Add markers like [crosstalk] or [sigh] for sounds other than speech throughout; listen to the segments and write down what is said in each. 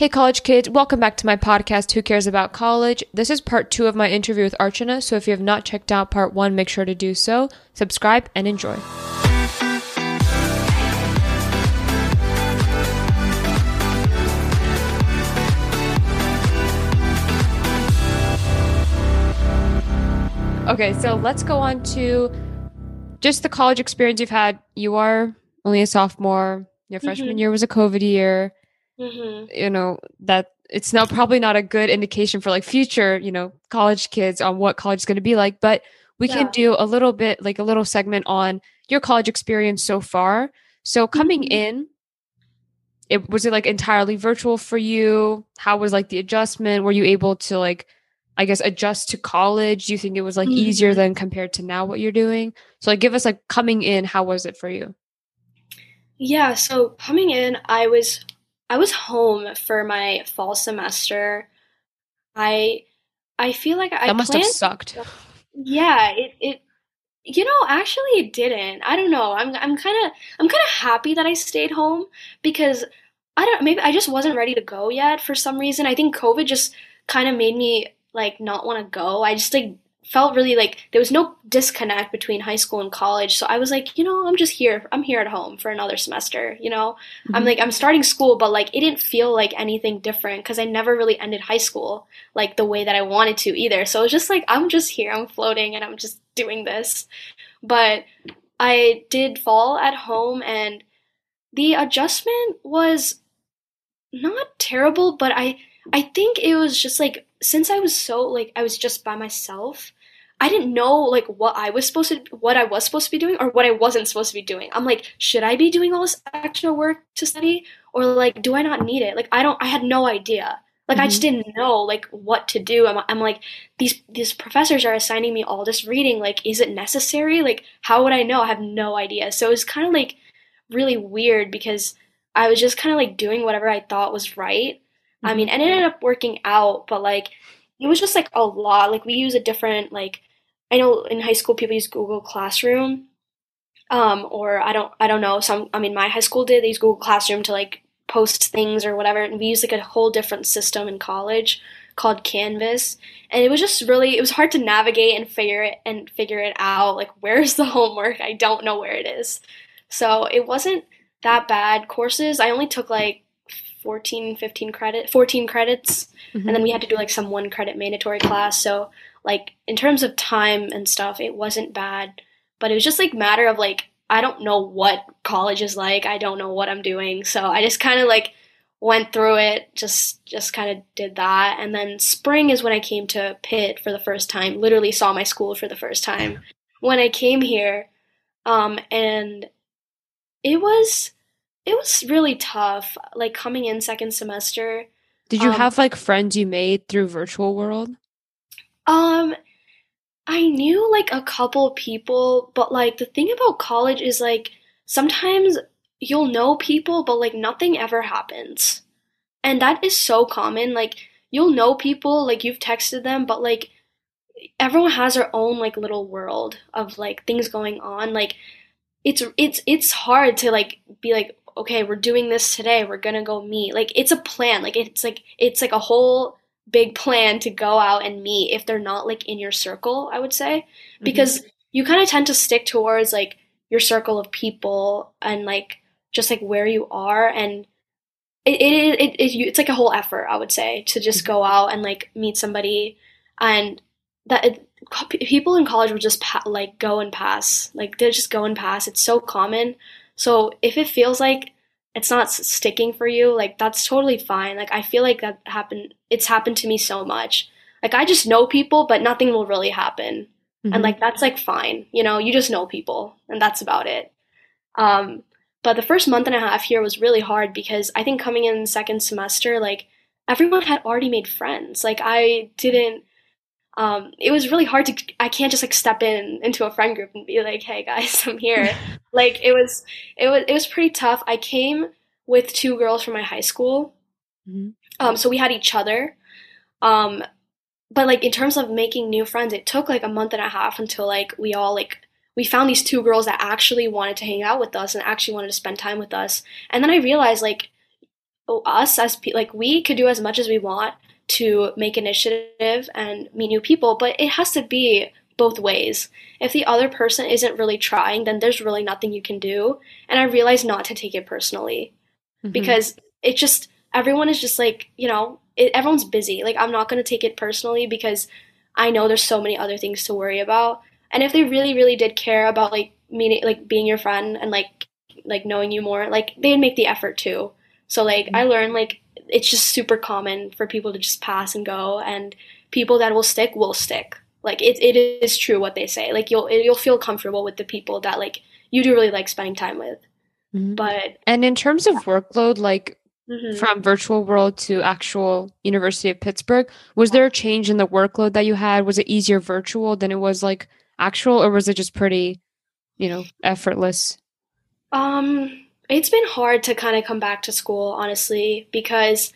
Hey, college kids, welcome back to my podcast, Who Cares About College? This is part two of my interview with Archana, so if you have not checked out part one, make sure to do so. Subscribe and enjoy. Okay, so let's go on to just the college experience you've had. You are only a sophomore. Your freshman Mhm. year was a COVID year. Hmm you know that it's now probably not a good indication for like future you know college kids on what college is going to be like but we can do a little bit like a little segment on your college experience so far. So coming Mhm. in it was it like entirely virtual for you? How was like the adjustment? Were you able to like i guess adjust to college? Do you think it was like easier Mhm. than compared to now what you're doing? So like give us like coming in how was it for you? Yeah, so coming in, I was I was home for my fall semester. I I feel like I that must have sucked Yeah, it it you know actually it didn't. I don't know. I'm I'm kind of I'm kind of happy that I stayed home because I don't maybe I just wasn't ready to go yet for some reason. I think COVID just kind of made me like not want to go. I just like felt really like there was no disconnect between high school and college. So I was like, you know, I'm just here. I'm here at home for another semester, you know. I'm Mhm. like I'm starting school, but like it didn't feel like anything different because I never really ended high school like the way that I wanted to either. So it's just like I'm just here, I'm floating, and I'm just doing this. But I did fall at home, and the adjustment was not terrible, but I I think it was just like since I was so like I was just by myself. I didn't know like what I was supposed to what I was supposed to be doing or what I wasn't supposed to be doing. I'm like, should I be doing all this extra work to study or like do I not need it? Like I don't I had no idea. Like I just mm-hmm. didn't know like what to do. I'm I'm like these these professors are assigning me all this reading like is it necessary? Like how would I know? I have no idea. So it was kind of like really weird because I was just kind of like doing whatever I thought was right. I mean, and it ended up working out, but like it was just like a lot. Like we use a different like I know in high school people use Google Classroom. Um, or I don't I don't know, some I mean my high school did they use Google Classroom to like post things or whatever, and we used like a whole different system in college called Canvas. And it was just really it was hard to navigate and figure it and figure it out. Like [laughs] where's the homework? I don't know where it is. So it wasn't that bad. Courses, I only took like 14, 15 credit, 14 credits, Mhm. and then we had to do like some one credit mandatory class. So like in terms of time and stuff, it wasn't bad, but it was just like matter of like I don't know what college is like. I don't know what I'm doing. So I just kind of like went through it, just just kind of did that. And then spring is when I came to Pitt for the first time. Literally saw my school for the first time when I came here. Um and it was it was really tough like coming in second semester. Did you Um, have like friends you made through virtual world? Um, I knew like a couple people, but like the thing about college is like sometimes you'll know people, but like nothing ever happens. And that is so common. Like you'll know people, like you've texted them, but like everyone has their own like little world of like things going on. Like it's it's it's hard to like be like okay we're doing this today we're gonna go meet. Like it's a plan like it's like it's like a whole big plan to go out and meet if they're not like in your circle i would say. Mm-hmm. Because you kind of tend to stick towards like your circle of people and like just like where you are and it it, it, it, it's like a whole effort i would say to just go mm-hmm. out and like meet somebody and that it, people in college will just pa- like go and pass. Like they just go and pass. It's so common so if it feels like it's not sticking for you like that's totally fine. Like i feel like that happened it's happened to me so much. Like i just know people but nothing will really happen. Mhm. and like that's like fine you know you just know people and that's about it. Um but the first month and a half here was really hard because i think coming in second semester like everyone had already made friends. Like i didn't um it was really hard to i can't just like step in into a friend group and be like hey guys [laughs] i'm here. [laughs] Like it was it was it was pretty tough. I came with two girls from my high school. Mhm. um so we had each other. Um but like in terms of making new friends it took like a month and a half until like we all like we found these two girls that actually wanted to hang out with us and actually wanted to spend time with us. And then i realized like us as pe- like we could do as much as we want to make initiative and meet new people, but it has to be both ways. If the other person isn't really trying, then there's really nothing you can do. And I realized not to take it personally mm-hmm. because it just everyone is just like you know it, everyone's busy. Like I'm not gonna take it personally because I know there's so many other things to worry about. And if they really, really did care about like meeting, like being your friend and like like knowing you more, like they'd make the effort too. So like mm-hmm. I learned like it's just super common for people to just pass and go, and people that will stick will stick. Like it, it is true what they say. Like you'll you'll feel comfortable with the people that like you do really like spending time with. Mm-hmm. But and in terms of workload, like mm-hmm. from virtual world to actual University of Pittsburgh, was there a change in the workload that you had? Was it easier virtual than it was like actual, or was it just pretty, you know, effortless? Um, it's been hard to kind of come back to school, honestly, because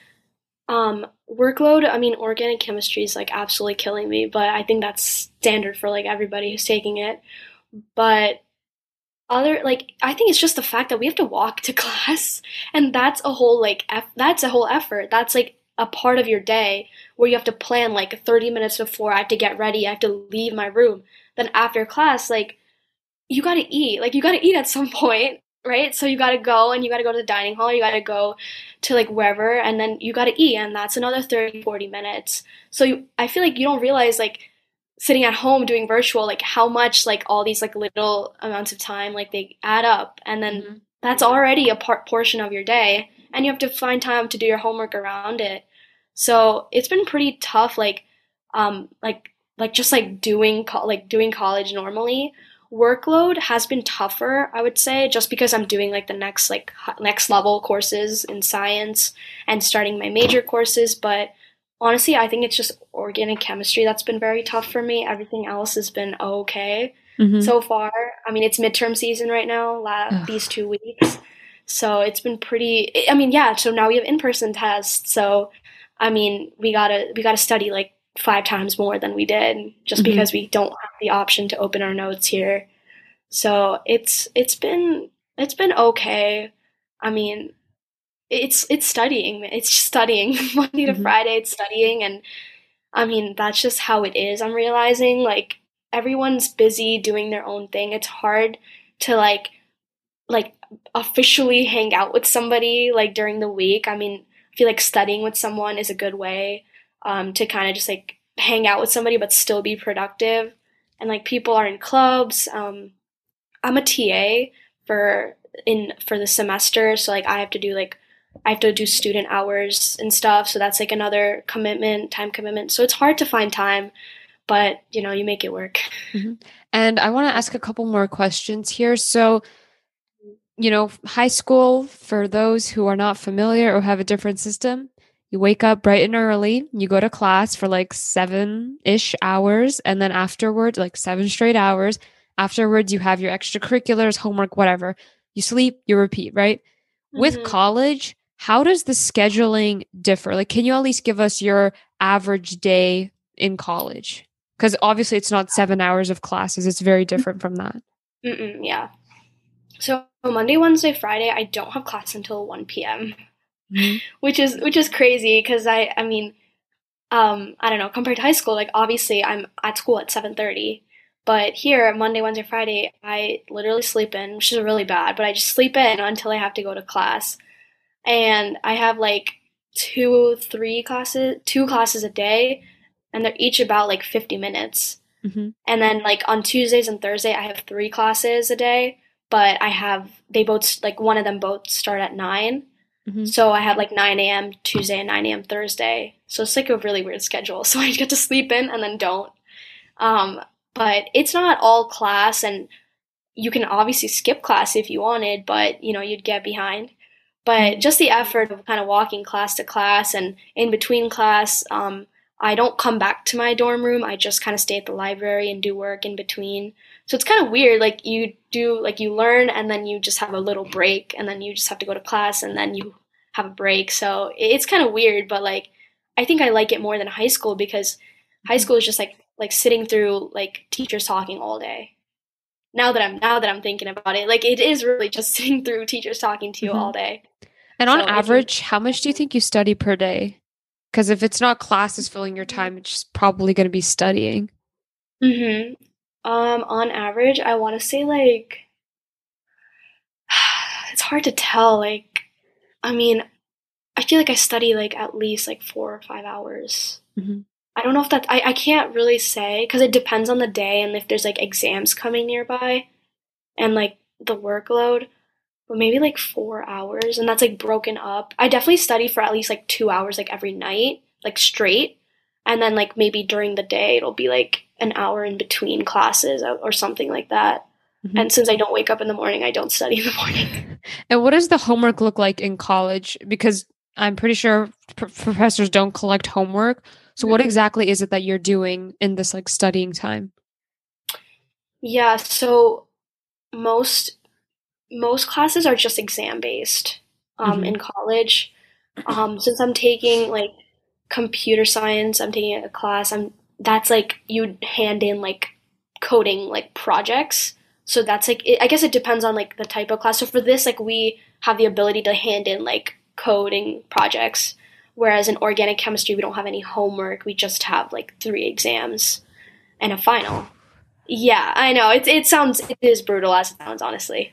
um workload i mean organic chemistry is like absolutely killing me but i think that's standard for like everybody who's taking it. But other like i think it's just the fact that we have to walk to [laughs] class and that's a whole like eff- that's a whole effort. That's like a part of your day where you have to plan like 30 minutes before i have to get ready i have to leave my room. Then after class like you got to eat like you got to eat at some [laughs] point right? So you got to go and you got to go to the dining hall you got to go to like wherever and then you got to eat and that's another 30 40 minutes. So you, i feel like you don't realize like sitting at home doing virtual like how much like all these like little amounts of time like they add up and then mm-hmm. that's already a part portion of your day and you have to find time to do your homework around it. So it's been pretty tough like um like like just like doing co- like doing college normally workload has been tougher i would say just because i'm doing like the next like next level courses in science and starting my major courses but honestly, I think it's just organic chemistry that's been very tough for me. Everything else has been okay mm-hmm. so far. I mean, it's midterm season right now, last, these two weeks. So it's been pretty. I mean, yeah. So now we have in-person tests. So, I mean, we gotta we gotta study like five times more than we did just mm-hmm. because we don't have the option to open our notes here. So it's it's been it's been okay. I mean, it's it's studying. It's studying [laughs] Monday to mm-hmm. Friday. It's studying, and I mean that's just how it is. I'm realizing like everyone's busy doing their own thing. It's hard to like like officially hang out with somebody like during the week. I mean, I feel like studying with someone is a good way um, to kind of just like hang out with somebody but still be productive. And like people are in clubs. Um, I'm a TA for in for the semester, so like I have to do like I have to do student hours and stuff. So that's like another commitment, time commitment. So it's hard to find time, but you know, you make it work. Mm-hmm. And I want to ask a couple more questions here. So, you know, high school, for those who are not familiar or have a different system, you wake up bright and early, you go to class for like seven ish hours, and then afterwards, like seven straight hours. Afterwards, you have your extracurriculars, homework, whatever. You sleep, you repeat, right? Mm-hmm. With college, how does the scheduling differ? Like, can you at least give us your average day in college? Because obviously, it's not seven hours of classes, it's very different from that. Mm-mm, yeah. So Monday, Wednesday, Friday, I don't have class until 1 p.m. Mm-hmm. which is which is crazy because I I mean um I don't know compared to high school like obviously I'm at school at 7:30 but here Monday Wednesday Friday I literally sleep in which is really bad but I just sleep in until I have to go to class and I have like two, three classes, two classes a day, and they're each about like 50 minutes. Mm-hmm. And then like on Tuesdays and Thursday, I have three classes a day, but I have they both like one of them both start at 9 mm-hmm. So I have like 9 a.m. Tuesday and 9 a.m. Thursday. So it's like a really weird schedule. [laughs] So I get to sleep in and then don't. Um, but it's not all class, and you can obviously skip class if you wanted, but you know you'd get behind but just the effort of kind of walking class to class and in between class um, i don't come back to my dorm room i just kind of stay at the library and do work in between so it's kind of weird like you do like you learn and then you just have a little break and then you just have to go to class and then you have a break so it's kind of weird but like i think i like it more than high school because high school is just like like sitting through like teachers talking all day now that I'm now that I'm thinking about it, like it is really just [laughs] sitting through teachers talking to you mm-hmm. all day. And on So, average, how much do you think you study per day? Because if it's not classes filling your time, it's probably going to be studying. Mhm. Um, on average, I want to say like [sighs] it's hard to tell. Like, I mean, I feel like I study like at least like four or five hours. Mhm. I don't know if that I, I can't really say because it depends on the day and if there's like exams coming nearby and like the workload. But maybe like four hours, and that's like broken up. I definitely study for at least like two hours like every night, like straight and then like maybe during the day it'll be like an hour in between classes or, something like that Mhm. and since i don't wake up in the morning i don't study in the morning [laughs] And what does the homework look like in college? Because I'm pretty sure pr- professors don't collect homework. So what Mhm. exactly is it that you're doing in this like studying time? yeah so most most classes are just exam based um, Mhm. in college. Um, since i'm taking like computer science i'm taking a class i'm that's like you hand in like coding like projects. So that's like it, i guess it depends on like the type of class. So for this like we have the ability to hand in like coding projects whereas in organic chemistry we don't have any homework. We just have like three exams and a final. Yeah i know. It, it sounds it is brutal as it sounds honestly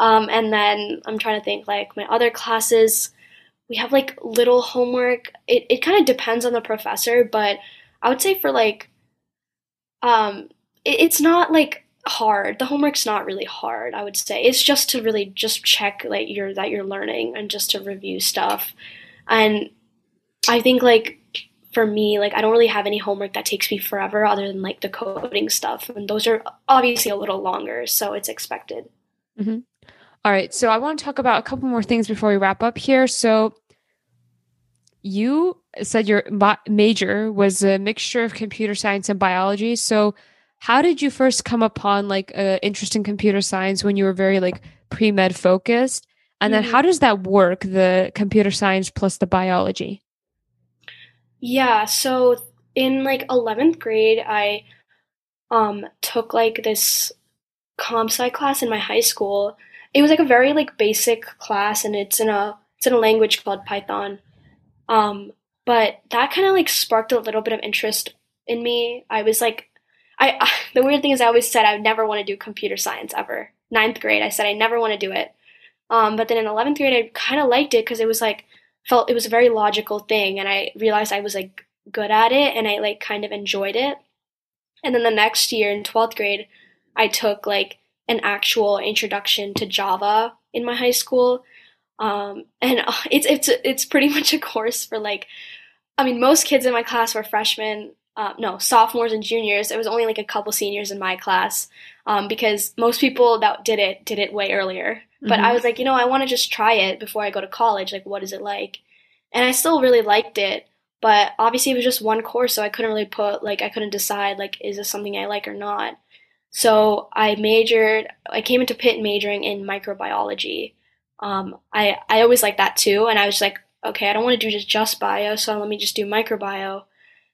um, and then i'm trying to think like my other classes we have like little homework. It, it kind of depends on the professor but i would say for like um it, it's not like hard. The homework's not really hard i would say. It's just to really just check like you're that you're learning and just to review stuff. And i think like for me like i don't really have any homework that takes me forever other than like the coding stuff and those are obviously a little longer so it's expected All right, so I want to talk about a couple more things before we wrap up here. So you said your major was a mixture of computer science and biology. So how did you first come upon like a interest in computer science when you were very like pre-med focused? And then Mhm. how does that work, the computer science plus the biology? Yeah, so in like 11th grade, I um took like this comp sci class in my high school. It was like a very like basic class and it's in a it's in a language called Python. Um but that kind of like sparked a little bit of interest in me. I was like I [laughs] the weird thing is I always said I would never want to do computer science ever. Ninth grade, I said I never want to do it. Um, but then in 11th grade, I kind of liked it because it was like felt it was a very logical thing and i realized i was like good at it and i like kind of enjoyed it and then the next year in 12th grade i took like an actual introduction to java in my high school um, and [laughs] it's it's it's pretty [laughs] much a course for like i mean most kids in my class were freshmen uh, no sophomores and juniors there was only like a couple seniors in my class um, because most people that did it did it way earlier but Mhm. I was like, you know, I want to just try it before I go to college. Like, what is it like? And I still really liked it, but obviously it was just one course, so I couldn't really put like I couldn't decide like is this something I like or not. So I majored. I came into Pitt majoring in microbiology. Um, I I always liked that too, and I was like, okay, I don't want to do just just bio, so let me just do microbio.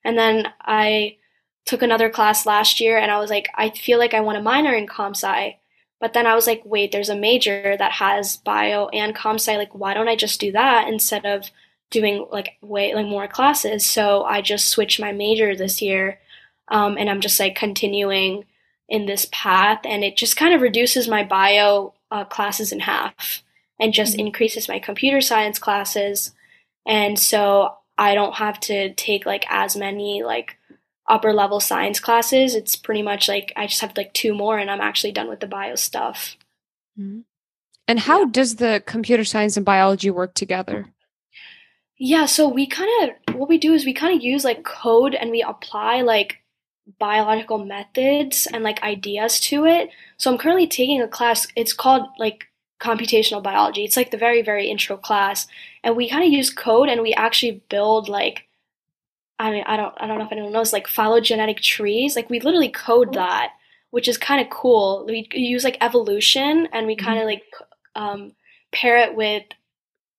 And then I took another class last year, and I was like, I feel like I want a minor in comp sci. But then I was like, wait, there's a major that has bio and comp sci. Like, why don't I just do that instead of doing like way like more classes? So I just switched my major this year, um, and I'm just like continuing in this path, and it just kind of reduces my bio uh, classes in half, and just Mhm. increases my computer science classes, and so I don't have to take like as many like upper level science classes. It's pretty much like I just have like two more and I'm actually done with the bio stuff. Mhm. And how does the computer science and biology work together? Yeah, so we kind of what we do is we kind of use like code and we apply like biological methods and like ideas to it. So I'm currently taking a class. It's called like computational biology. It's like the very very intro class, and we kind of use code and we actually build like I mean I don't I don't know if anyone knows like phylogenetic trees. Like we literally code that, which is kind of cool. We use like evolution and we kind of like um, pair it with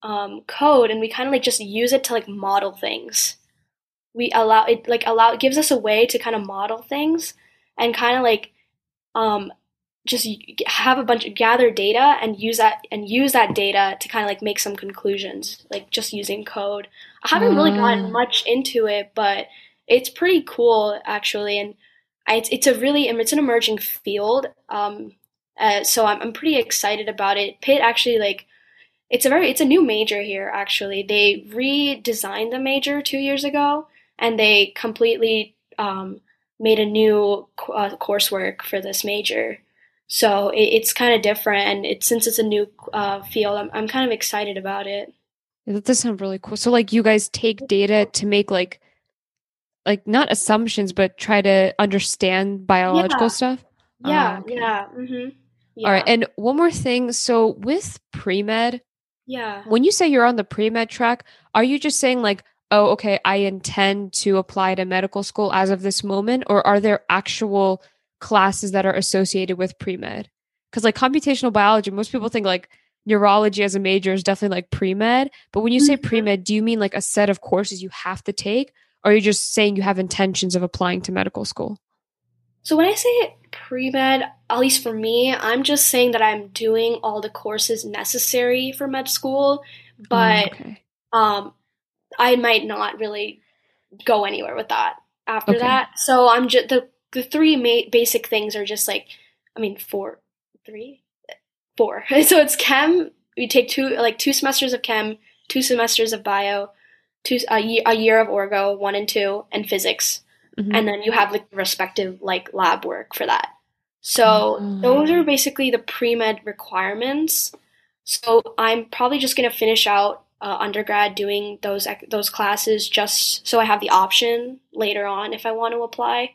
um, code and we kind of like just use it to like model things. We allow it like allow it gives us a way to kind of model things and kind of like um, just have a bunch of gather data and use that and use that data to kind of like make some conclusions like just using code. I haven't really gotten Ah. much into it but it's pretty cool actually and it's, it's a really it's an emerging field um uh, so I'm, I'm pretty excited about it. Pitt actually like it's a very it's a new major here actually. They redesigned the major two years ago and they completely um, made a new uh, coursework for this major so it, it's kind of different and it's since it's a new uh, field I'm, I'm kind of excited about it Yeah, That does sound really cool. So like you guys take data to make like like not assumptions, but try to understand biological Yeah. stuff. yeah Ah, okay. yeah mm-hmm yeah All right. And one more thing. So with pre-med, yeah when you say you're on the pre-med track, are you just saying like, oh, okay, I intend to apply to medical school as of this moment, or are there actual classes that are associated with pre-med? Because like computational biology, most people think like neurology as a major is definitely like pre-med. But when you say Mhm. pre-med, do you mean like a set of courses you have to take? Or are you just saying you have intentions of applying to medical school? So when I say pre-med, at least for me, I'm just saying that I'm doing all the courses necessary for med school, but Mm, okay. um, I might not really go anywhere with that after Okay. that. So I'm just the the three ma- basic things are just like, I mean, four, three, four. [laughs] So it's chem. You take two like two semesters of chem, two semesters of bio, two a year, a year of orgo, one and two, and physics Mhm. and then you have like respective like lab work for that. So those are Mm. basically the pre med requirements. So I'm probably just gonna finish out uh, undergrad doing those those classes just so I have the option later on if I want to apply.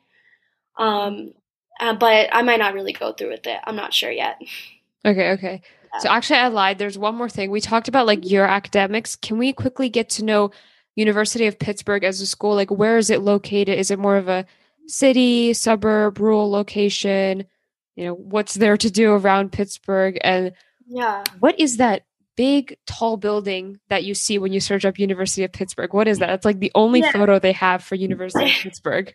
Um, uh, but I might not really go through with it. I'm not sure yet. Okay, okay. So actually I lied. There's one more thing. We talked about like your academics. Can we quickly get to know University of Pittsburgh as a school? Like where is it located? Is it more of a city, suburb, rural location? You know, what's there to do around Pittsburgh and Yeah. what is that big tall building that you see when you search up University of Pittsburgh? What is that? It's like the only Yeah. photo they have for University of [laughs] Pittsburgh.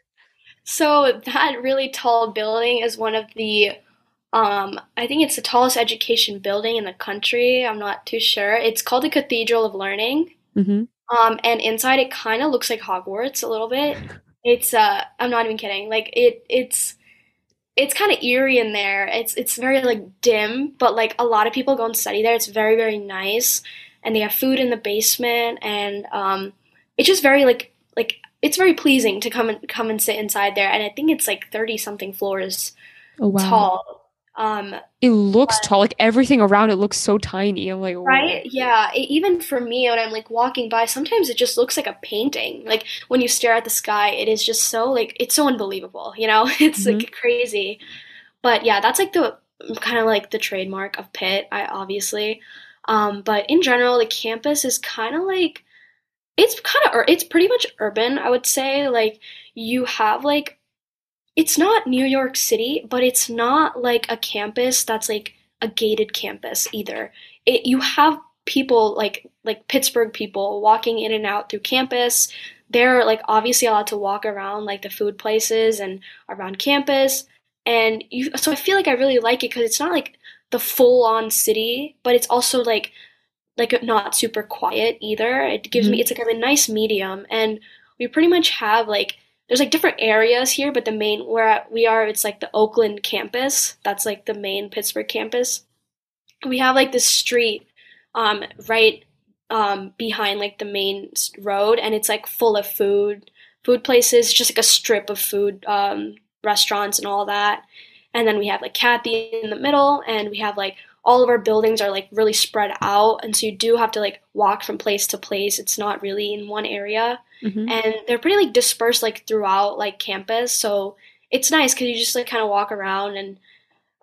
So that really tall building is one of the um I think it's the tallest education building in the country. I'm not too sure. It's called the Cathedral of Learning. hmm Um and inside it kind of looks like Hogwarts a little bit. [laughs] It's uh I'm not even kidding. Like it it's it's kind of eerie in there. It's it's very like dim, but like a lot of people go and study there. It's very very nice and they have food in the basement and um it's just very like like it's very pleasing to come and come and sit inside there and I think it's like 30 something floors Oh wow. tall. Um It looks tall. Like everything around it looks so tiny. I'm like, whoa. Right? Yeah. It, even for me, when I'm like walking by, sometimes it just looks like a painting. Like when you stare at the sky, it is just so like it's so unbelievable. You know, [laughs] it's like crazy. But yeah, that's like the kind of like the trademark of Pitt. I obviously, um, but in general, the campus is kind of like it's kind of it's pretty much urban. I would say like you have like it's not New York City, but it's not like a campus that's like a gated campus either it, you have people like like Pittsburgh people walking in and out through campus. They're like obviously allowed to walk around like the food places and around campus. And you so I feel like I really like it because it's not like the full on city, but it's also like like not super quiet either. It gives me mm-hmm. it's like a nice medium and we pretty much have like there's like different areas here, but the main where we are, it's like the Oakland campus. That's like the main Pittsburgh campus we have like this street um right um behind like the main road and it's like full of food food places just like a strip of food um restaurants and all that and then we have like Cathy in the middle and we have like all of our buildings are like really spread out and so you do have to like walk from place to place. It's not really in one area. Mhm. and they're pretty like dispersed like throughout like campus. So it's nice because you just like kind of walk around and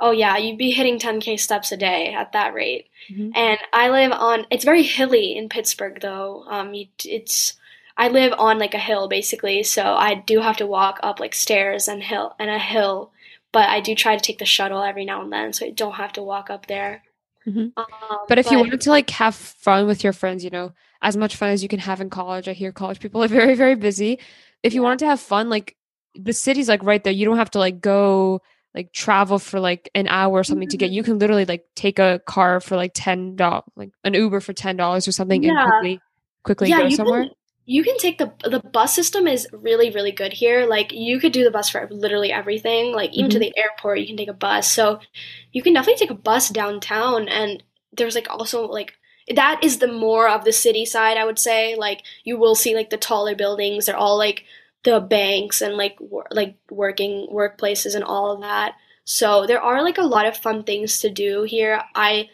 oh yeah you'd be hitting 10k steps a day at that rate. Mhm. and i live on it's very hilly in pittsburgh though. Um you, it's i live on like a hill basically. So i do have to walk up like stairs and hill and a hill but i do try to take the shuttle every now and then so i don't have to walk up there Mhm. um, But if you wanted to like have fun with your friends, you know, as much fun as you can have in college, I hear college people are [laughs] very, very busy. If you Yeah. wanted to have fun, like the city's like right there. You don't have to like go like travel for like an hour or something to get Mm-hmm. you can literally like take a car for like ten dollars like an Uber for ten dollars or something Yeah. and quickly quickly yeah, go somewhere. can you can take the the bus system is really really good here. Like you could do the bus for literally everything. Like even to Mhm. the airport, you can take a bus. So you can definitely take a bus downtown. And there's like also like that is the more of the city side. I would say like you will see like the taller buildings. They're all like the banks and like wor- like working workplaces and all of that. So there are like a lot of fun things to do here. I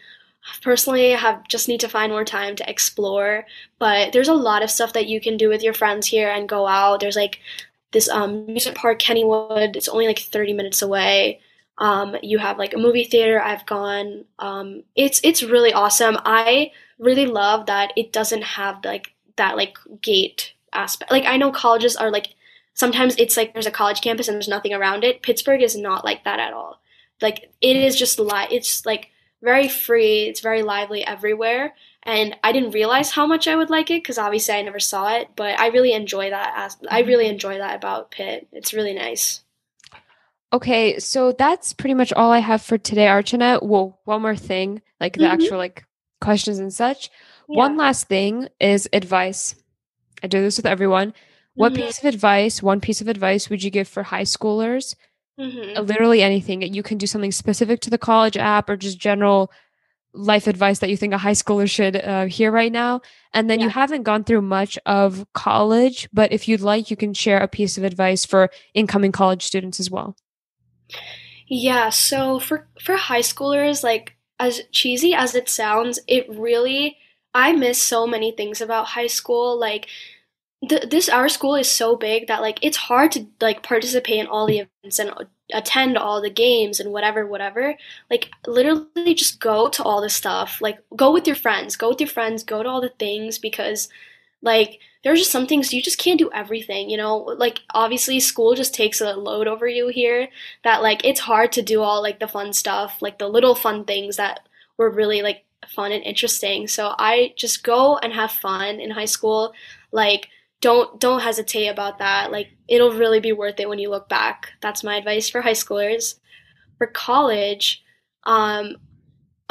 personally have just need to find more time to explore but there's a lot of stuff that you can do with your friends here and go out. There's like this um, music park kennywood. It's only like 30 minutes away. Um, you have like a movie theater i've gone. Um, it's it's really awesome. I really love that it doesn't have like that like gate aspect. Like i know colleges are like sometimes it's like there's a college campus and there's nothing around it. Pittsburgh is not like that at all. Like it is just li- it's like very free it's very lively everywhere and I didn't realize how much I would like it because obviously I never saw it, but I really enjoy that. As I really enjoy that about Pitt. It's really nice. Okay, so that's pretty much all I have for today, Archana. Well, one more thing, like the Mhm. actual like questions and such. One last thing is advice. I do this with everyone. What Mhm. piece of advice, one piece of advice would you give for high schoolers? Mhm. Uh, Literally anything. You can do something specific to the college app or just general life advice that you think a high schooler should uh, hear right now. And then you haven't gone through much of college, but if you'd like, you can share a piece of advice for incoming college students as well. Yeah, so for for high schoolers, like as cheesy as it sounds, it really I miss so many things about high school. Like th- this our school is so big that like it's hard to like participate in all the events and attend all the games and whatever whatever. Like literally just go to all the stuff. Like go with your friends. Go with your friends. Go to all the things because like there's just some things you just can't do everything you know? Like obviously school just takes a load over you here that like it's hard to do all like the fun stuff like the little fun things that were really like fun and interesting. So i just go and have fun in high school. Like don't don't hesitate about that like it'll really be worth it when you look back that's my advice for high schoolers for college um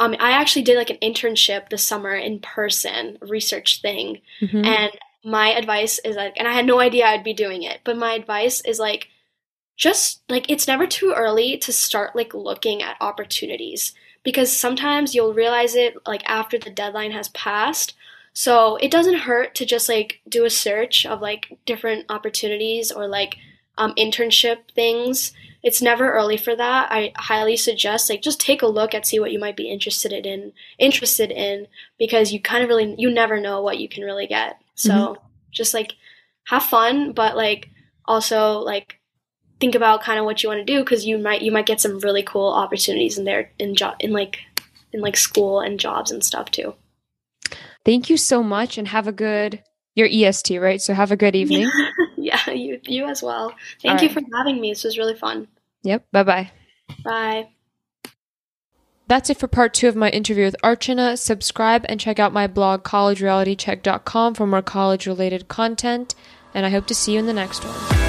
um, I actually did like an internship this summer in person, research thing, Mhm. and my advice is like, and I had no idea I'd be doing it, but my advice is like, just like it's never too early to start like looking at opportunities because sometimes you'll realize it like after the deadline has passed. So it doesn't hurt to just like do a search of like different opportunities or like um, internship things. It's never early for that. I highly suggest like just take a look at see what you might be interested in interested in because you kind of really you never know what you can really get. So Mhm. just like have fun, but like also like think about kind of what you want to do because you might you might get some really cool opportunities in there in job in like in like school and jobs and stuff too. Thank you so much and have a good your EST, right? So have a good evening. [laughs] yeah, you you as well. Thank All you right. for having me. This was really fun. Yep. Bye-bye. Bye. That's it for part two of my interview with Archana. Subscribe and check out my blog, collegerealitycheck.com, for more college related content. And I hope to see you in the next one.